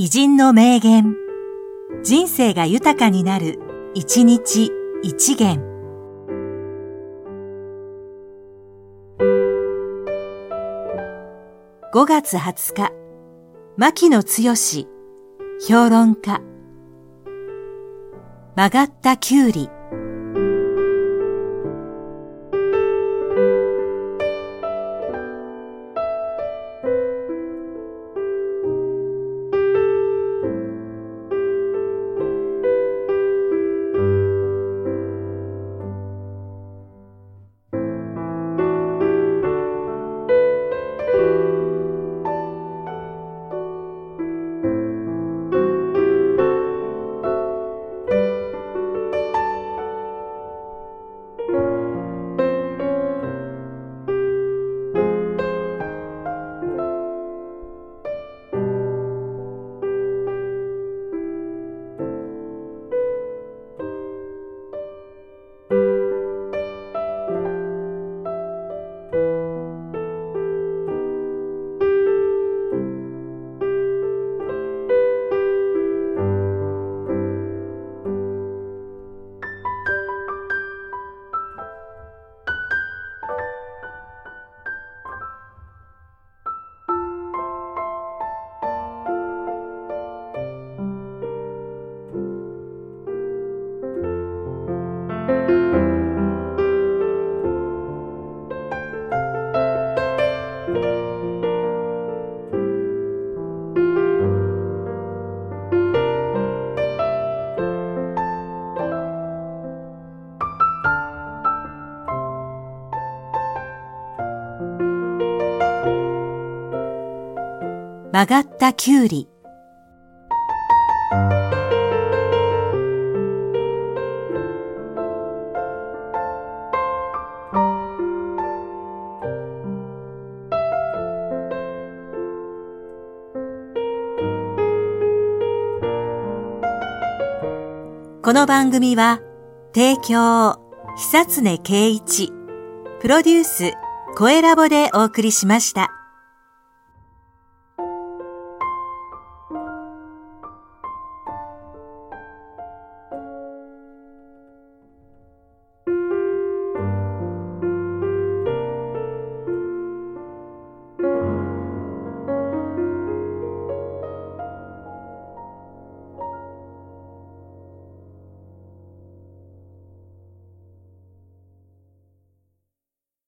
偉人の名言。人生が豊かになる、一日一元。5月20日、牧野剛評論家。曲がったきゅうり。曲がったきゅうり。この番組は、提供、久常圭一、プロデュース、声ラボでお送りしました。